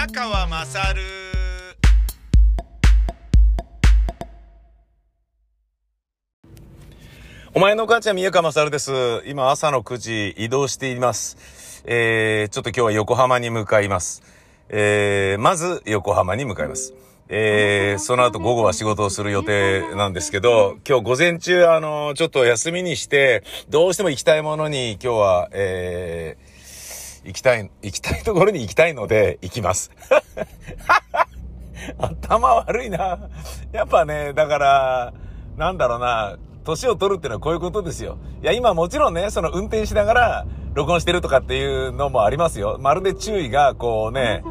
宮川まさるお前の母ちゃん宮川まさるです。今朝の9時移動しています。えー、ちょっと今日は横浜に向かいます。えー、まず横浜に向かいます。えー、その後午後は仕事をする予定なんですけど、今日午前中、あの、ちょっと休みにして、どうしても行きたいものに今日は、えー、行きたい、行きたいところに行きたいので、行きます。頭悪いな。やっぱね、だから、なんだろうな、年を取るっていうのはこういうことですよ。いや、今もちろんね、その運転しながら、録音してるとかっていうのもありますよ。まるで注意が、こうね、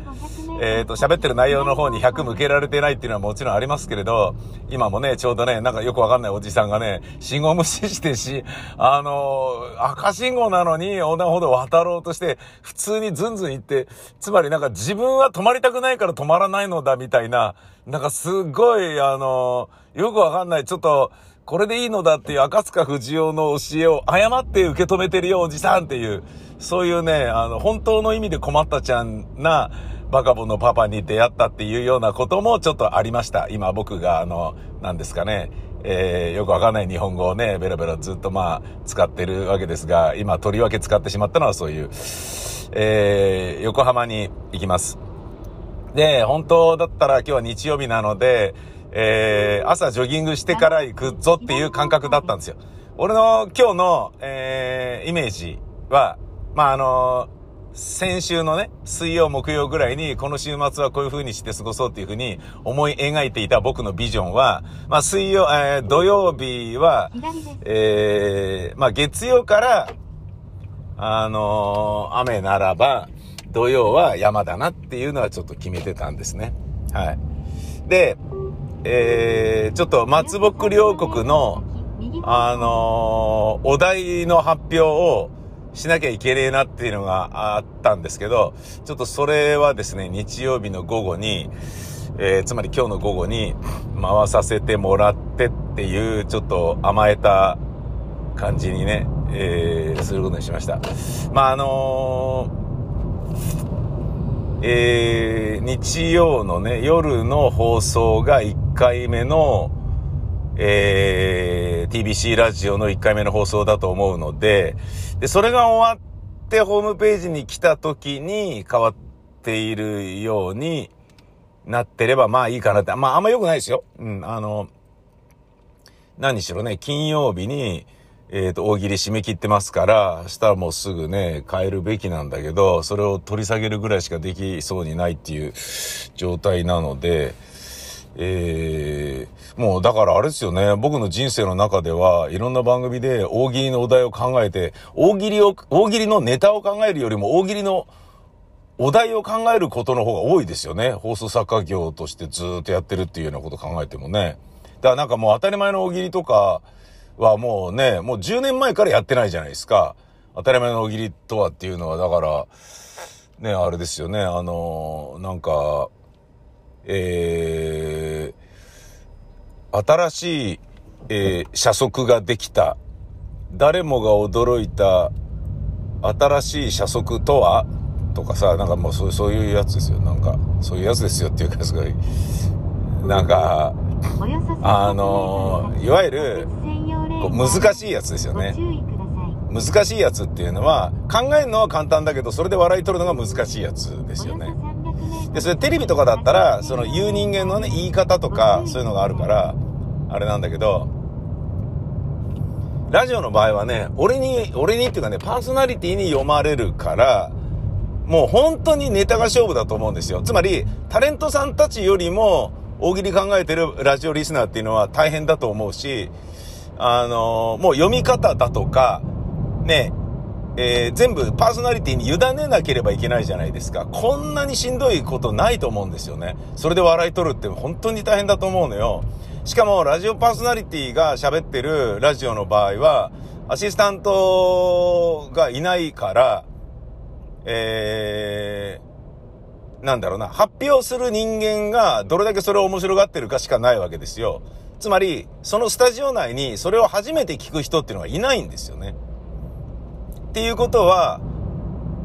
えっ、ー、と、喋ってる内容の方に100向けられてないっていうのはもちろんありますけれど、今もね、ちょうどね、なんかよくわかんないおじさんがね、信号無視してし、あのー、赤信号なのに横断歩道渡ろうとして、普通にズンズン行って、つまりなんか自分は止まりたくないから止まらないのだみたいな、なんかすごい、あのー、よくわかんない、ちょっと、これでいいのだっていう赤塚不二夫の教えを誤って受け止めてるよ、おじさんっていう、そういうね、あの、本当の意味で困ったちゃんな、バカボンのパパに出会ったっていうようなこともちょっとありました。今僕があの、何ですかね、えー、よくわかんない日本語をね、ベラベラずっとまあ、使ってるわけですが、今とりわけ使ってしまったのはそういう、えー、横浜に行きます。で、本当だったら今日は日曜日なので、えー、朝ジョギングしてから行くぞっていう感覚だったんですよ。俺の今日の、えー、イメージは、まあ、あの先週のね、水曜、木曜ぐらいに、この週末はこういう風にして過ごそうっていう風に思い描いていた僕のビジョンは、まあ、水曜、えー、土曜日は、えー、まあ、月曜から、あのー、雨ならば、土曜は山だなっていうのはちょっと決めてたんですね。はい。で、えー、ちょっと松木両国の、あのー、お題の発表をしなきゃいけねえなっていうのがあったんですけど、ちょっとそれはですね、日曜日の午後に、えー、つまり今日の午後に回させてもらってっていう、ちょっと甘えた感じにね、えー、することにしました。まあ、あのーえー、日曜のね、夜の放送が1回目の、えー、TBC ラジオの1回目の放送だと思うので、で、それが終わってホームページに来た時に変わっているようになってればまあいいかなって。まああんま良くないですよ。うん、あの、何しろね、金曜日に、えっ、ー、と、大喜利締め切ってますから、明日はもうすぐね、変えるべきなんだけど、それを取り下げるぐらいしかできそうにないっていう状態なので、えー、もうだからあれですよね、僕の人生の中では、いろんな番組で大喜利のお題を考えて、大喜利を、大喜利のネタを考えるよりも大喜利のお題を考えることの方が多いですよね。放送作家業としてずっとやってるっていうようなこと考えてもね。だからなんかもう当たり前の大喜利とか、はもうね、もう10年前からやってないじゃないですか。当たり前の大喜利とはっていうのは、だから、ね、あれですよね、あの、なんか、えー、新しい、えー、社則ができた。誰もが驚いた新しい社則とは？とかさ、なんかもうそうそういうやつですよ。なんか、そういうやつですよっていうかすごい、なんか、あの、いわゆる、難しいやつですよね。難しいやつっていうのは、考えるのは簡単だけど、それで笑い取るのが難しいやつですよね。で、それテレビとかだったら、その言う人間のね、言い方とか、そういうのがあるから、あれなんだけど、ラジオの場合はね、俺に、俺にっていうかね、パーソナリティに読まれるから、もう本当にネタが勝負だと思うんですよ。つまり、タレントさんたちよりも、大喜利考えてるラジオリスナーっていうのは大変だと思うし、あのー、もう読み方だとか、ね、えー、全部パーソナリティに委ねなければいけないじゃないですか。こんなにしんどいことないと思うんですよね。それで笑い取るって本当に大変だと思うのよ。しかも、ラジオパーソナリティが喋ってるラジオの場合は、アシスタントがいないから、えー、なんだろうな、発表する人間がどれだけそれを面白がってるかしかないわけですよ。つまり、そのスタジオ内にそれを初めて聞く人っていうのはいないんですよね。っていうことは、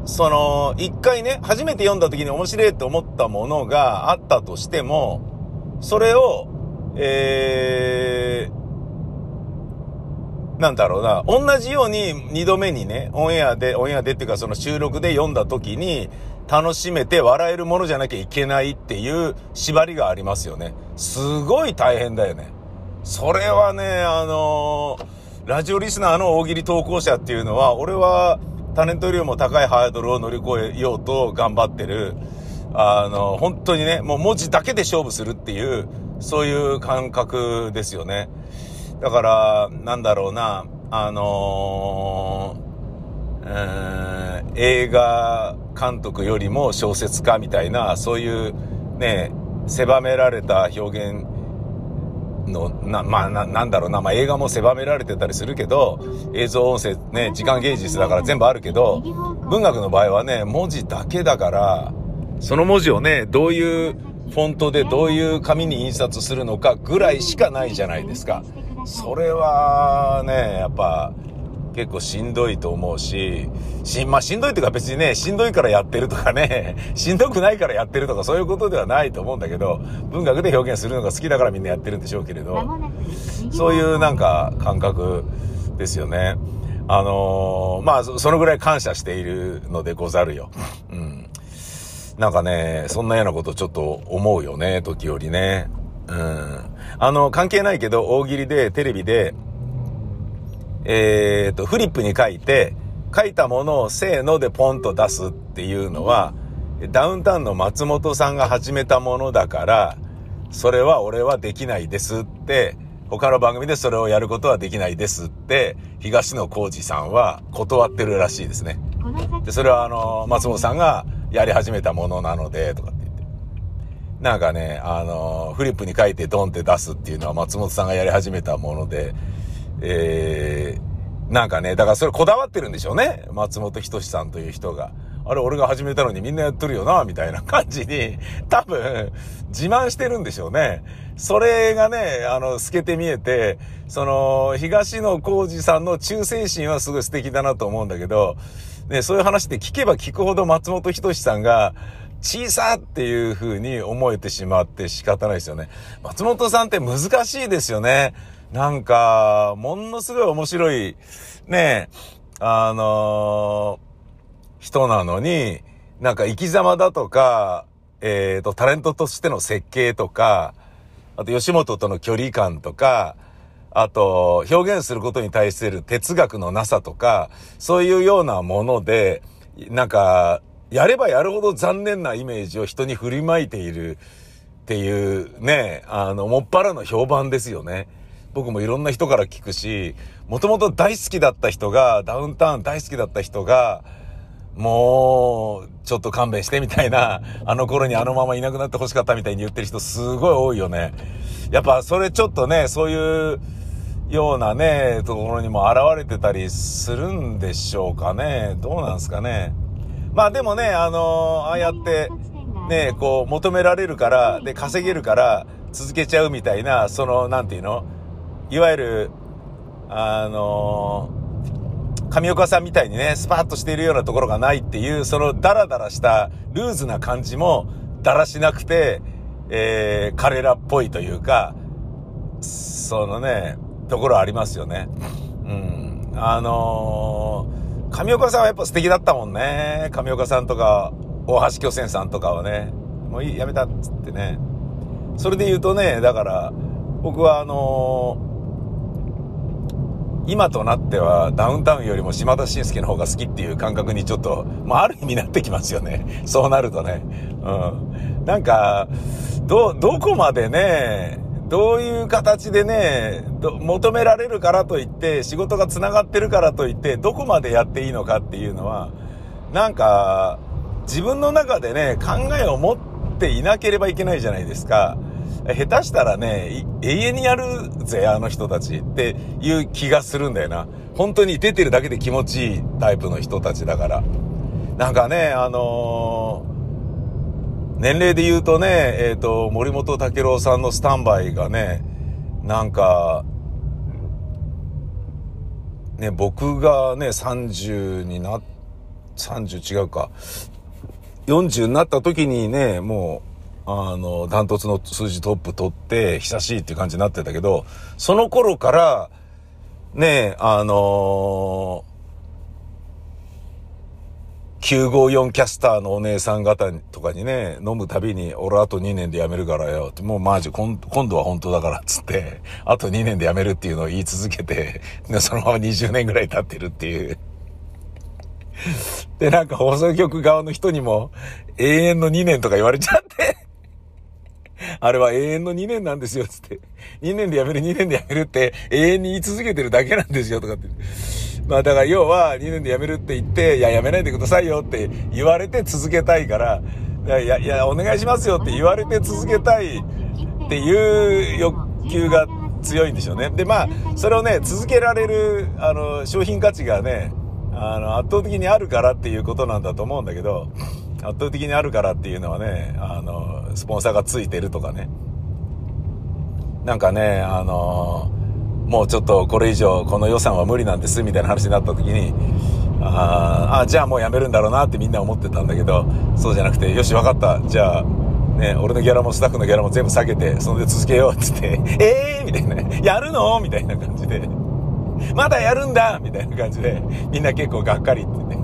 その、一回ね、初めて読んだ時に面白いと思ったものがあったとしても、それを、えー、なんだろうな、同じように二度目にね、オンエアで、オンエアでっていうかその収録で読んだ時に、楽しめて笑えるものじゃなきゃいけないっていう縛りがありますよね。すごい大変だよね。それはね、あのー、ラジオリスナーの大喜利投稿者っていうのは、俺はタレントよりも高いハードルを乗り越えようと頑張ってる。あの、本当にね、もう文字だけで勝負するっていう、そういう感覚ですよね。だから、なんだろうな、あのー、映画監督よりも小説家みたいな、そういうね、狭められた表現の、な、まあ、な、なんだろうな、まあ、映画も狭められてたりするけど、映像音声ね、時間芸術だから全部あるけど、文学の場合はね、文字だけだから、その文字をね、どういうフォントでどういう紙に印刷するのかぐらいしかないじゃないですか。それはね、やっぱ、結構しんどいと思うし、し、まあ、しんどいっていうか別にね、しんどいからやってるとかね、しんどくないからやってるとかそういうことではないと思うんだけど、文学で表現するのが好きだからみんなやってるんでしょうけれど、そういうなんか感覚ですよね。あのー、まあ、そのぐらい感謝しているのでござるよ。うん。なんかね、そんなようなことちょっと思うよね、時折ね。うん。あの、関係ないけど、大喜利で、テレビで、えっ、ー、と、フリップに書いて、書いたものをせーのでポンと出すっていうのは、ダウンタウンの松本さんが始めたものだから、それは俺はできないですって、他の番組でそれをやることはできないですって、東野幸治さんは断ってるらしいですね。で、それはあの、松本さんがやり始めたものなので、とかって言って。なんかね、あの、フリップに書いてドンって出すっていうのは松本さんがやり始めたもので、えー、なんかね、だからそれこだわってるんでしょうね。松本人志さんという人が。あれ、俺が始めたのにみんなやってるよな、みたいな感じに、多分、自慢してるんでしょうね。それがね、あの、透けて見えて、その、東野幸治さんの忠誠心はすごい素敵だなと思うんだけど、ね、そういう話って聞けば聞くほど松本人志さんが、小さっていう風に思えてしまって仕方ないですよね。松本さんって難しいですよね。なんか、ものすごい面白い、ね、あのー、人なのに、なんか生き様だとか、えっ、ー、と、タレントとしての設計とか、あと吉本との距離感とか、あと、表現することに対する哲学のなさとか、そういうようなもので、なんか、やればやるほど残念なイメージを人に振りまいているっていうね、あの、もっぱらの評判ですよね。僕もいろんな人から聞くし、もともと大好きだった人が、ダウンタウン大好きだった人が、もう、ちょっと勘弁してみたいな、あの頃にあのままいなくなって欲しかったみたいに言ってる人すごい多いよね。やっぱそれちょっとね、そういうようなね、ところにも現れてたりするんでしょうかね。どうなんすかね。まあでもね、あのー、ああやって、ね、こう求められるから、で、稼げるから続けちゃうみたいな、その、なんていうの？いわゆる、あの、上岡さんみたいにね、スパッとしているようなところがないっていう、そのダラダラしたルーズな感じも、だらしなくて、えー、彼らっぽいというか、そのね、ところありますよね。うん。あのー、上岡さんはやっぱ素敵だったもんね。上岡さんとか、大橋巨泉さんとかはね、もういい、やめたっつってね。それで言うとね、だから、僕はあのー今となってはダウンタウンよりも島田紳介の方が好きっていう感覚にちょっと、まあ、ある意味なってきますよね。そうなるとね。うん。なんか、ど、どこまでね、どういう形でね、求められるからといって、仕事が繋がってるからといって、どこまでやっていいのかっていうのは、なんか、自分の中でね、考えを持っていなければいけないじゃないですか。下手したらね、永遠にやるぜ、あの人たちっていう気がするんだよな。本当に出てるだけで気持ちいいタイプの人たちだから。なんかね、あのー、年齢で言うとね、えっ、ー、と、森本武郎さんのスタンバイがね、なんか、ね、僕がね、30にな30違うか。40になった時にね、もう、あの、ダントツの数字トップ取って、久しいっていう感じになってたけど、その頃から、ね、あのー954キャスターのお姉さん方とかにね、飲むたびに、俺あと2年で辞めるからよって。もうマジ、今度は本当だからっ、つって、あと2年で辞めるっていうのを言い続けて、ねそのまま20年ぐらい経ってるっていう。で、なんか放送局側の人にも、永遠の2年とか言われちゃってあれは永遠の2年なんですよ、つって。2年で辞める、2年で辞めるって永遠に言い続けてるだけなんですよ、とかって。まあだから要は2年で辞めるって言って、いや、辞めないでくださいよって言われて続けたいから、いや、いや、お願いしますよって言われて続けたいっていう欲求が強いんでしょうね。で、まあ、それをね、続けられる、あの、商品価値がね、あの、圧倒的にあるからっていうことなんだと思うんだけど、圧倒的にあるからっていうのはね、あの、スポンサーがついてるとかね。なんかね、あの、もうちょっとこれ以上この予算は無理なんですみたいな話になった時に、ああ、じゃあもうやめるんだろうなってみんな思ってたんだけど、そうじゃなくて、よし、わかった。じゃあ、ね、俺のギャラもスタッフのギャラも全部下げて、それで続けようって言って、ええー、みたいな、やるの？みたいな感じで。まだやるんだみたいな感じで、みんな結構がっかりってね。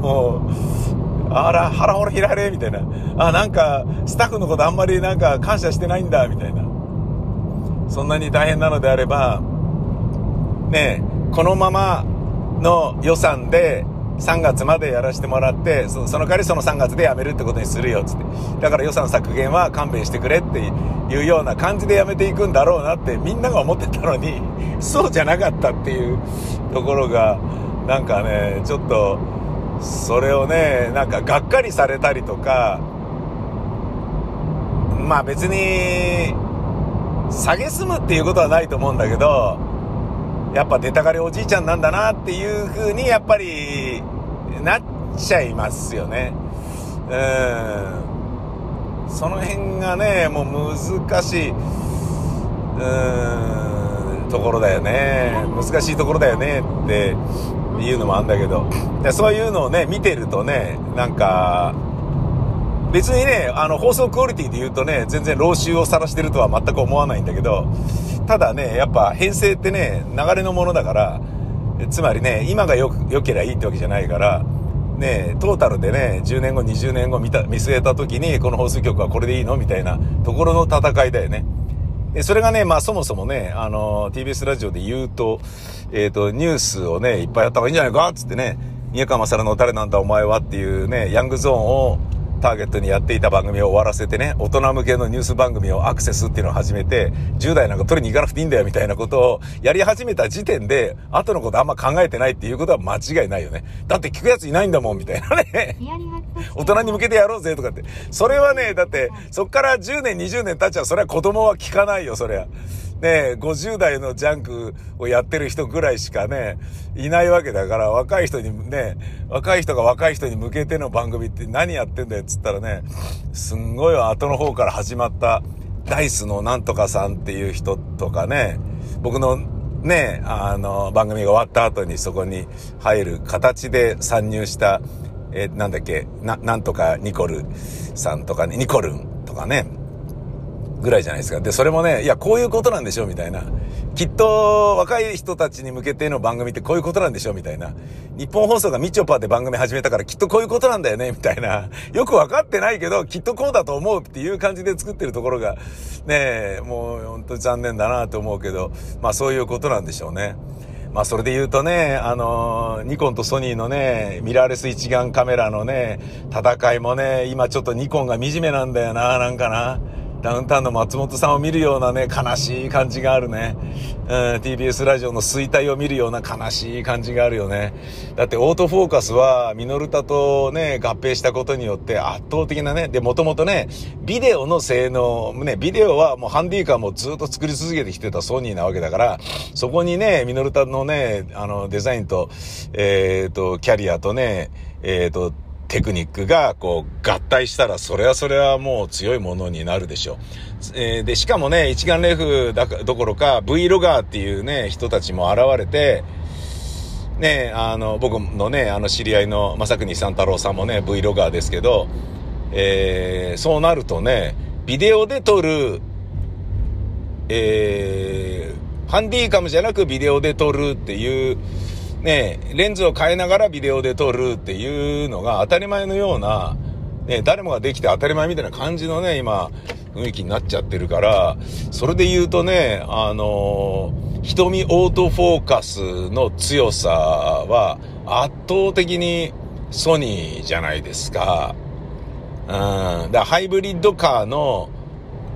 もう、あら、腹ほらひられみたいな。あ、なんか、スタッフのことあんまりなんか感謝してないんだ、みたいな。そんなに大変なのであれば、ねこのままの予算で3月までやらせてもらってその代わりその3月で辞めるってことにするよっつって。だから予算削減は勘弁してくれっていうような感じで辞めていくんだろうなってみんなが思ってたのに そうじゃなかったっていうところがなんかねちょっとそれをねなんかがっかりされたりとかまあ別に下げすむっていうことはないと思うんだけどやっぱ出たがりおじいちゃんなんだなっていう風にやっぱりなっちゃいますよね。うん。その辺がね、もう難しい、うん、ところだよね。難しいところだよねっていうのもあるんだけど。そういうのをね、見てるとね、なんか、別にね、あの、放送クオリティで言うとね、全然老臭を晒してるとは全く思わないんだけど、ただね、やっぱ編成ってね、流れのものだから、つまりね、今がよ、良ければいいってわけじゃないから、ね、トータルでね、10年後、20年後見た、見据えた時に、この放送局はこれでいいの？みたいなところの戦いだよね。で、それがね、まあそもそもね、あの、TBS ラジオで言うと、えっ、ー、と、ニュースをね、いっぱいやった方がいいんじゃないか？っつってね、宮川勝の誰なんだお前は？っていうね、ヤングゾーンを、ターゲットにやっていた番組を終わらせてね、大人向けのニュース番組をアクセスっていうのを始めて、10代なんか取りに行かなくていいんだよみたいなことをやり始めた時点で、後のことあんま考えてないっていうことは間違いないよね。だって聞くやついないんだもんみたいなね。大人に向けてやろうぜとかって。それはね、だって、そっから10年、20年経っちゃう、それは子供は聞かないよ、そりゃ。ね、50代のジャンクをやってる人ぐらいしかね、いないわけだから、若い人にね、若い人が若い人に向けての番組って何やってんだよっつったらね、すんごい後の方から始まったダイスのなんとかさんっていう人とかね、僕のね、あの、番組が終わった後にそこに入る形で参入した、えなんだっけ、な、なんとかニコルさんとかね、ニコルンとかね、ぐらいじゃないですか。で、それもね、いや、こういうことなんでしょみたいな。きっと、若い人たちに向けての番組ってこういうことなんでしょみたいな。日本放送がみちょぱで番組始めたからきっとこういうことなんだよねみたいな。よくわかってないけど、きっとこうだと思うっていう感じで作ってるところが、ねもう本当に残念だなと思うけど、まあそういうことなんでしょうね。まあそれで言うとね、あのニコンとソニーのね、ミラーレス一眼カメラのね、戦いもね、今ちょっとニコンが惨めなんだよな、なんかな。ダウンタウンの松本さんを見るようなね、悲しい感じがあるね。うん、TBS ラジオの衰退を見るような悲しい感じがあるよね。だってオートフォーカスはミノルタとね、合併したことによって圧倒的なね、で、もともとね、ビデオの性能、ね、ビデオはもうハンディカーもずっと作り続けてきてたソニーなわけだから、そこにね、ミノルタのね、あの、デザインと、えっ、ー、と、キャリアとね、えっ、ー、と、テクニックがこう合体したらそれはそれはもう強いものになるでしょう。えー、で、しかもね、一眼レフだどころか V ロガーっていうね、人たちも現れて、ね、あの、僕のね、あの知り合いの正国三太郎さんもね、Vlogger ですけど、えー、そうなるとね、ビデオで撮る、えー、ハンディカムじゃなくビデオで撮るっていう、ね、レンズを変えながらビデオで撮るっていうのが当たり前のような、ね、誰もができて当たり前みたいな感じのね、今、雰囲気になっちゃってるから、それで言うとね、あのー、瞳オートフォーカスの強さは圧倒的にソニーじゃないですか。うん。だハイブリッドカーの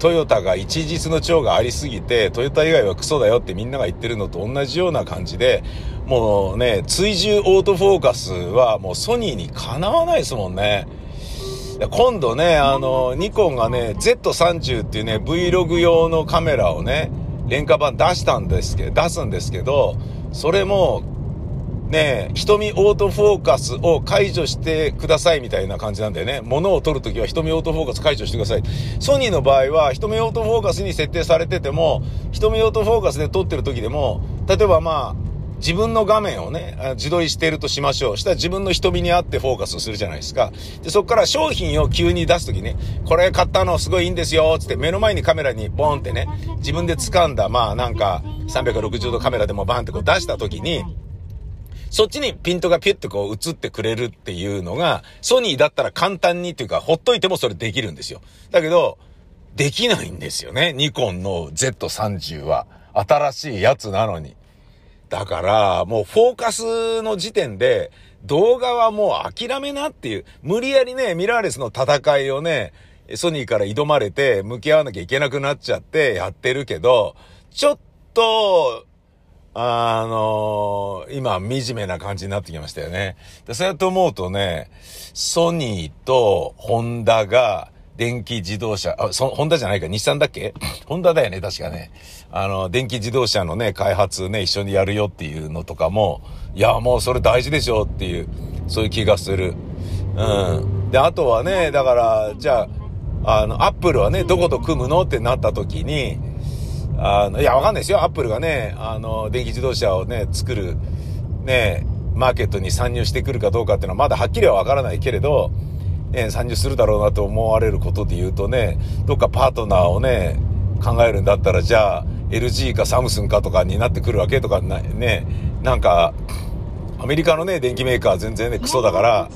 トヨタが一日の長がありすぎて、トヨタ以外はクソだよってみんなが言ってるのと同じような感じで、もうね、追従オートフォーカスはもうソニーにかなわないですもんね。今度ね、あの、ニコンがね、Z30 っていうね、Vlog 用のカメラをね、廉価版出したんですけど、出すんですけど、それも、ね、瞳オートフォーカスを解除してくださいみたいな感じなんだよね。物を撮るときは瞳オートフォーカス解除してください。ソニーの場合は瞳オートフォーカスに設定されてても、瞳オートフォーカスで撮ってる時でも、例えばまあ、自分の画面をね、自撮りしてるとしましょう。したら自分の瞳に合ってフォーカスするじゃないですか。で、そこから商品を急に出すときね、これ買ったのすごいいいんですよ、つって目の前にカメラにボンってね、自分で掴んだ、まあなんか、360度カメラでもバンってこう出したときに、そっちにピントがピュッとこう映ってくれるっていうのが、ソニーだったら簡単にっていうか、ほっといてもそれできるんですよ。だけど、できないんですよね。ニコンの Z30 は。新しいやつなのに。だから、もうフォーカスの時点で、動画はもう諦めなっていう、無理やりね、ミラーレスの戦いをね、ソニーから挑まれて、向き合わなきゃいけなくなっちゃってやってるけど、ちょっと、あのー、今、惨めな感じになってきましたよね。でそうやって思うとね、ソニーとホンダが、電気自動車、あ、そ、ホンダじゃないか、日産だっけ？ホンダだよね、確かね。あの、電気自動車のね、開発ね、一緒にやるよっていうのとかも、いや、もうそれ大事でしょっていう、そういう気がする。うん。で、あとはね、だから、じゃあ、あの、アップルはね、どこと組むの？ってなった時に、あの、いや、わかんないですよ。アップルがね、あの、電気自動車をね、作る、ね、マーケットに参入してくるかどうかっていうのはまだはっきりはわからないけれど、ね、参入するだろうなと思われることで言うとね、どっかパートナーをね、考えるんだったら、じゃあ、LG かサムスンかとかになってくるわけとかね、なんか、アメリカのね、電機メーカー全然ね、クソだから、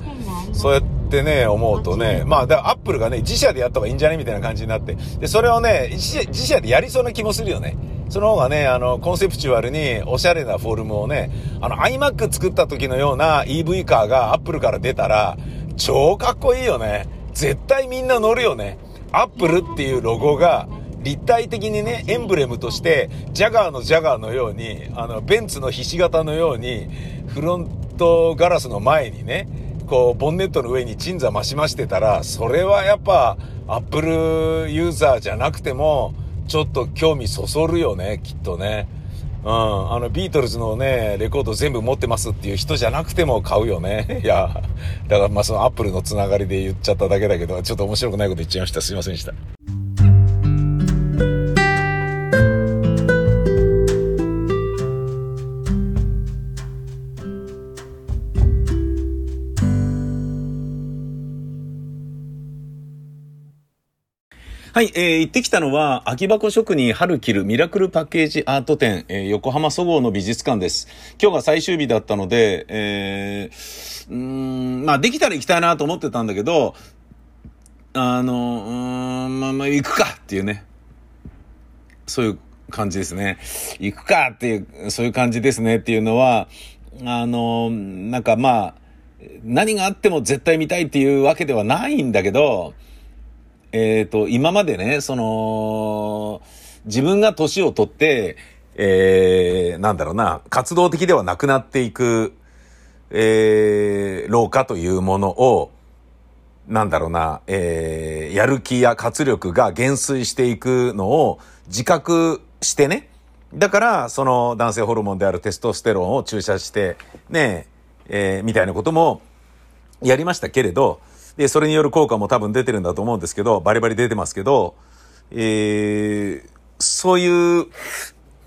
そうやってね、思うとね、まあ、だアップルがね、自社でやった方がいいんじゃねみたいな感じになって。で、それをね、自社でやりそうな気もするよね。その方がね、あの、コンセプチュアルにおしゃれなフォルムをね、あの、iMac 作った時のような EV カーがアップルから出たら、超かっこいいよね。絶対みんな乗るよね。アップルっていうロゴが立体的にね、エンブレムとして、ジャガーのジャガーのように、あの、ベンツのひし形のように、フロントガラスの前にね、こう、ボンネットの上に鎮座増しましてたら、それはやっぱ、アップルユーザーじゃなくても、ちょっと興味そそるよね、きっとね。うん、あの、ビートルズのね、レコード全部持ってますっていう人じゃなくても買うよね。いや、だからまあそのアップルのつながりで言っちゃっただけだけど、ちょっと面白くないこと言っちゃいました。すいませんでした。はい、えー、行ってきたのは、空き箱職人春着るミラクルパッケージアート展、えー、横浜そごうの美術館です。今日が最終日だったので、えー、うん、まあ、できたら行きたいなと思ってたんだけど、あの、うん、まあまあ、行くかっていうね。そういう感じですね。行くかっていう、そういう感じですねっていうのは、あの、なんかまあ、何があっても絶対見たいっていうわけではないんだけど、えっ、ー、と、今までね、その、自分が年を取って、えー、なんだろうな、活動的ではなくなっていく、えー、老化というものを、なんだろうな、えー、やる気や活力が減衰していくのを自覚してね。だから、その男性ホルモンであるテストステロンを注射して、ね、えー、みたいなこともやりましたけれど、で、それによる効果も多分出てるんだと思うんですけど、バリバリ出てますけど、えー、そういう、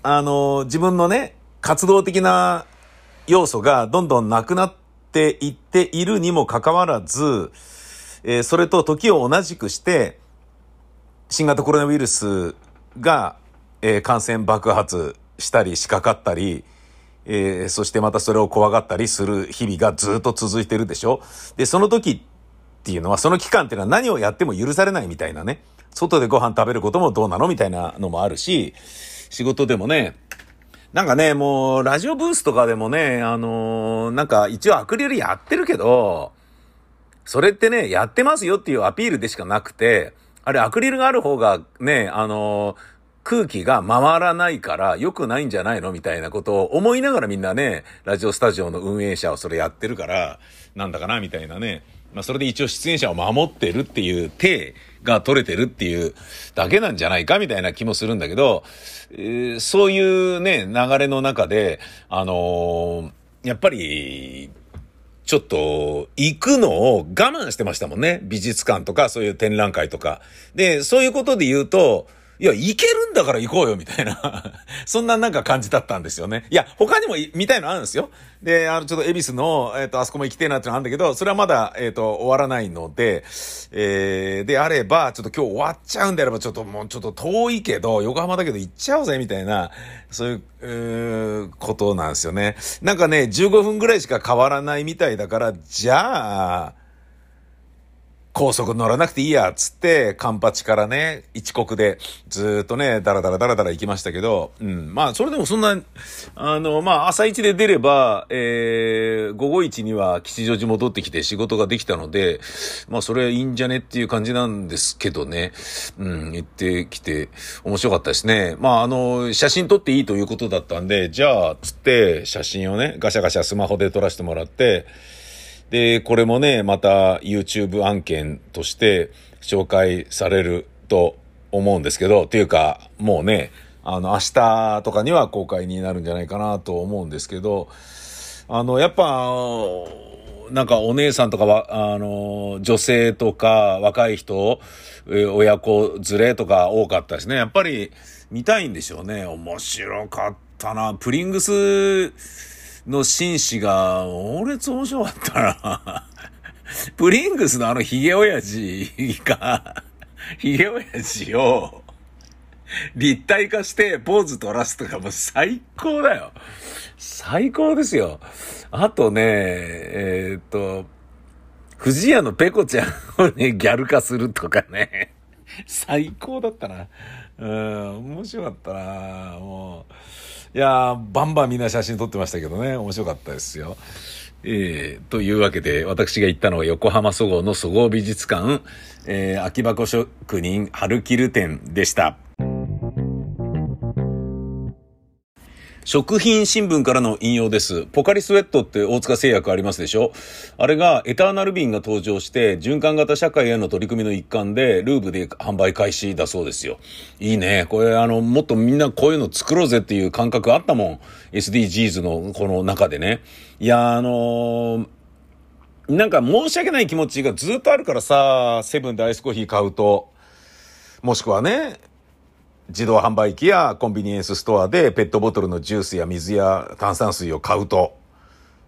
あの、自分のね、活動的な要素がどんどんなくなっていっているにもかかわらず、えー、それと時を同じくして、新型コロナウイルスが、えー、感染爆発したり仕掛かったり、えー、そしてまたそれを怖がったりする日々がずっと続いてるでしょ？で、その時っていうのは、その期間っていうのは何をやっても許されないみたいなね。外でご飯食べることもどうなのみたいなのもあるし、仕事でもね、なんかね、もう、ラジオブースとかでもね、あのー、なんか一応アクリルやってるけど、それってね、やってますよっていうアピールでしかなくて、あれアクリルがある方がね、あのー、空気が回らないから良くないんじゃないのみたいなことを思いながらみんなね、ラジオスタジオの運営者はそれやってるから、なんだかなみたいなね。まあそれで一応出演者を守ってるっていう体が取れてるっていうだけなんじゃないかみたいな気もするんだけど、えー、そういうね、流れの中で、あのー、やっぱり、ちょっと、行くのを我慢してましたもんね。美術館とか、そういう展覧会とか。で、そういうことで言うと、いや、行けるんだから行こうよ、みたいな そんななんか感じだったんですよね。いや、他にも見たいのあるんですよ。で、あの、ちょっと恵比寿の、えっ、ー、と、あそこも行きてえなってのあるんだけど、それはまだ、えっ、ー、と、終わらないので、えー、であれば、ちょっと今日終わっちゃうんであれば、ちょっともうちょっと遠いけど、横浜だけど行っちゃおうぜ、みたいな、そういう、うーことなんですよね。なんかね、15分ぐらいしか変わらないみたいだから、じゃあ、高速乗らなくていいや、つって、カンパチからね、一国で、ずっとね、だらだらだらだら行きましたけど、うん。まあ、それでもそんな、あの、まあ、朝一で出れば、えー、午後一には吉祥寺戻ってきて仕事ができたので、まあ、それはいいんじゃねっていう感じなんですけどね。うん、行ってきて、面白かったですね。まあ、あの、写真撮っていいということだったんで、じゃあ、つって、写真をね、ガシャガシャスマホで撮らせてもらって、で、これもね、また YouTube 案件として紹介されると思うんですけど、っていうか、もうね、あの、明日とかには公開になるんじゃないかなと思うんですけど、あの、やっぱ、なんかお姉さんとかは、あの、女性とか若い人、親子連れとか多かったですね。やっぱり見たいんでしょうね。面白かったな。プリングス、の紳士が、猛烈面白かったな。プリングスのあのヒゲ親父が、ヒゲ親父を、立体化してポーズ取らすとかもう最高だよ。最高ですよ。あとね、えー、っと、藤屋のペコちゃんをね、ギャル化するとかね。最高だったな。うん、面白かったな。もう。いやバンバンみんな写真撮ってましたけどね、面白かったですよ。えー、というわけで、私が行ったのは横浜そごうのそごう美術館、えー、秋箱職人春キル展でした。食品新聞からの引用です。ポカリスウェットって大塚製薬ありますでしょ？あれがエターナル瓶が登場して循環型社会への取り組みの一環でルーブで販売開始だそうですよ。いいね。これあの、もっとみんなこういうの作ろうぜっていう感覚あったもん。SDGs のこの中でね。いや、あのーなんか申し訳ない気持ちがずっとあるからさ、セブンでアイスコーヒー買うと、もしくはね、自動販売機やコンビニエンスストアでペットボトルのジュースや水や炭酸水を買うと、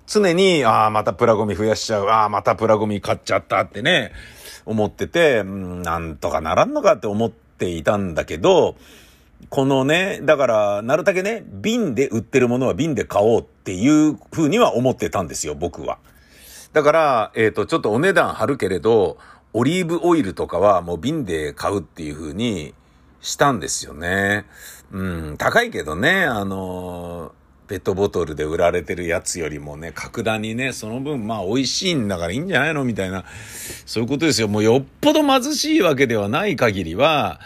常に、ああ、またプラゴミ増やしちゃう、ああ、またプラゴミ買っちゃったってね、思ってて、うん、なんとかならんのかって思っていたんだけど、このね、だから、なるだけね、瓶で売ってるものは瓶で買おうっていう風には思ってたんですよ、僕は。だから、えっ、ー、と、ちょっとお値段張るけれど、オリーブオイルとかはもう瓶で買うっていう風にしたんですよね。うん、高いけどね、あの、ペットボトルで売られてるやつよりもね、格段にね、その分、まあ美味しいんだからいいんじゃないのみたいな、そういうことですよ。もうよっぽど貧しいわけではない限りは、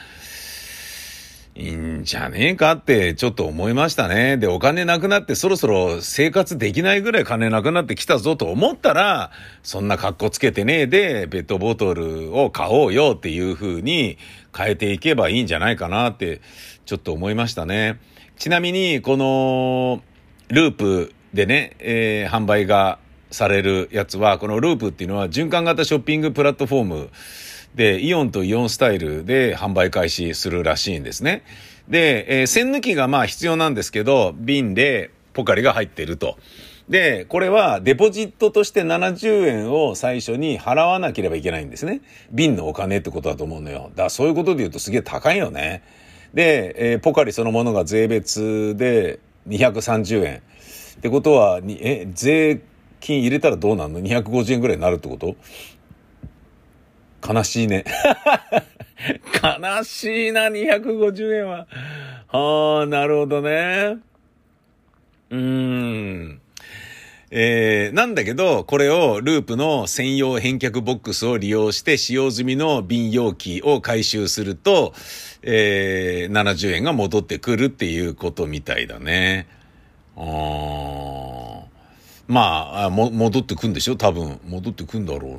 いいんじゃねえかってちょっと思いましたね。で、お金なくなってそろそろ生活できないぐらい金なくなってきたぞと思ったら、そんな格好つけてねえで、ペットボトルを買おうよっていう風に変えていけばいいんじゃないかなってちょっと思いましたね。ちなみに、このループでね、えー、販売がされるやつは、このループっていうのは循環型ショッピングプラットフォームで、イオンとイオンスタイルで販売開始するらしいんですね。で、えー、栓抜きがまあ必要なんですけど、瓶でポカリが入ってると。で、これはデポジットとして70円を最初に払わなければいけないんですね。瓶のお金ってことだと思うのよ。だからそういうことで言うとすげえ高いよね。で、えー、ポカリそのものが税別で230円。ってことは、にえ、税金入れたらどうなんの ?250 円ぐらいになるってこと？悲しいね。悲しいな、250円は。はあ、なるほどね。うーん。えー、なんだけど、これをループの専用返却ボックスを利用して使用済みの瓶容器を回収すると、えー、70円が戻ってくるっていうことみたいだね。あまあ、も、戻ってくんでしょ？多分。戻ってくんだろう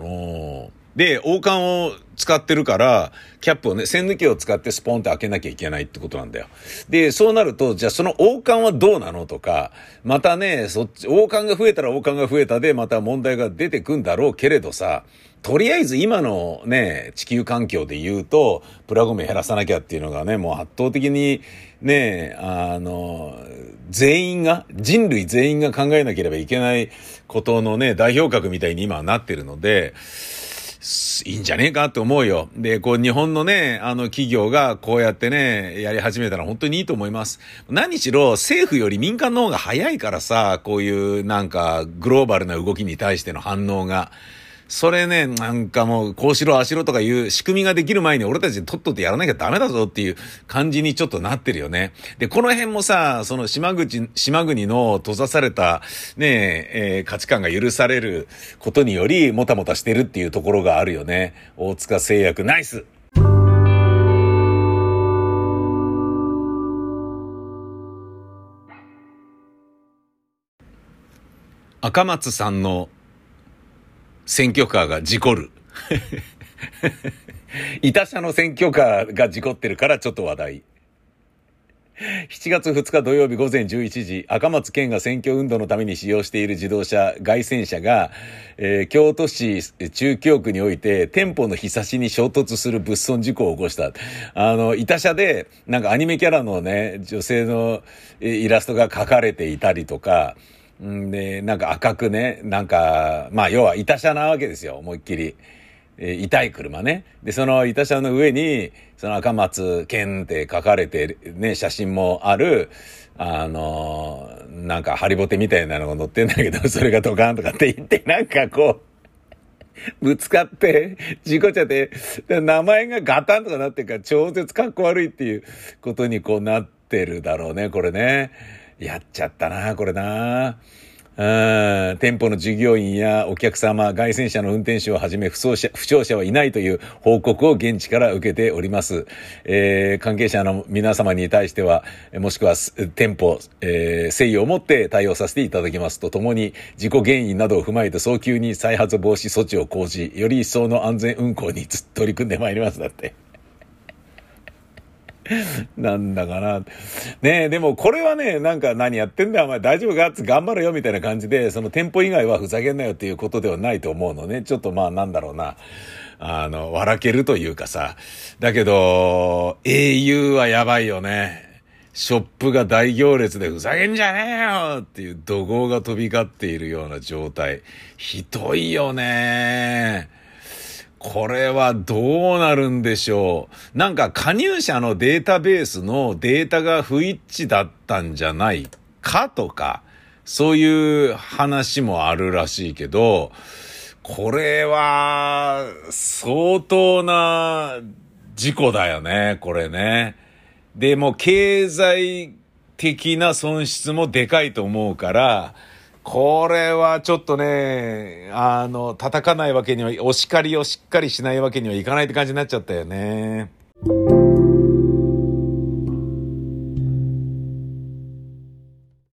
なで、王冠を使ってるから、キャップをね、栓抜きを使ってスポンって開けなきゃいけないってことなんだよ。で、そうなると、じゃあその王冠はどうなのとか、またね、そっち、王冠が増えたら王冠が増えたで、また問題が出てくんだろうけれどさ、とりあえず今のね、地球環境で言うと、プラゴミ減らさなきゃっていうのがね、もう圧倒的にね、あの、全員が、人類全員が考えなければいけないことのね、代表格みたいに今はなってるので、いいんじゃねえかって思うよ。で、こう日本のね、あの企業がこうやってね、やり始めたら本当にいいと思います。何しろ政府より民間の方が早いからさ、こういうなんかグローバルな動きに対しての反応が。それね、なんかもう、こうしろ、あしろとかいう仕組みができる前に俺たちとっとってやらなきゃダメだぞっていう感じにちょっとなってるよね。で、この辺もさ、その島口、島国の閉ざされたね、えー、価値観が許されることにより、もたもたしてるっていうところがあるよね。大塚製薬ナイス赤松さんの選挙カーが事故る。いた車の選挙カーが事故ってるからちょっと話題。7月2日土曜日午前11時、赤松県が選挙運動のために使用している自動車、外線車が、えー、京都市中京区において店舗の日差しに衝突する物損事故を起こした。あの、いた車で、なんかアニメキャラのね、女性のイラストが描かれていたりとか、んで、なんか赤くね、なんか、まあ要は板車なわけですよ、思いっきり。えー、痛い車ね。で、その板車の上に、その赤松健って書かれてね、写真もある、あのー、なんかハリボテみたいなのが載ってんだけど、それがドカンとかって言って、なんかこう、ぶつかって、事故っちゃって、名前がガタンとかなってるから超絶かっこ悪いっていうことにこうなってるだろうね、これね。やっちゃったな、これな。うん店舗の従業員やお客様、外線車の運転手をはじめ負傷者、負傷者はいないという報告を現地から受けております。えー、関係者の皆様に対しては、もしくは店舗、えー、誠意を持って対応させていただきますとともに、事故原因などを踏まえて早急に再発防止措置を講じ、より一層の安全運行に取り組んでまいりますだって。なんだかな。ねえ、でもこれはね、なんか何やってんだよ、お前大丈夫かって頑張るよみたいな感じで、その店舗以外はふざけんなよっていうことではないと思うのね。ちょっとまあなんだろうな。あの、笑けるというかさ。だけど、au はやばいよね。ショップが大行列でふざけんじゃねえよっていう怒号が飛び交っているような状態。ひどいよね。これはどうなるんでしょう？なんか加入者のデータベースのデータが不一致だったんじゃないかとか、そういう話もあるらしいけど、これは相当な事故だよね、これね。で、も経済的な損失もでかいと思うから、これはちょっとね、あの、叩かないわけには、お叱りをしっかりしないわけにはいかないって感じになっちゃったよね。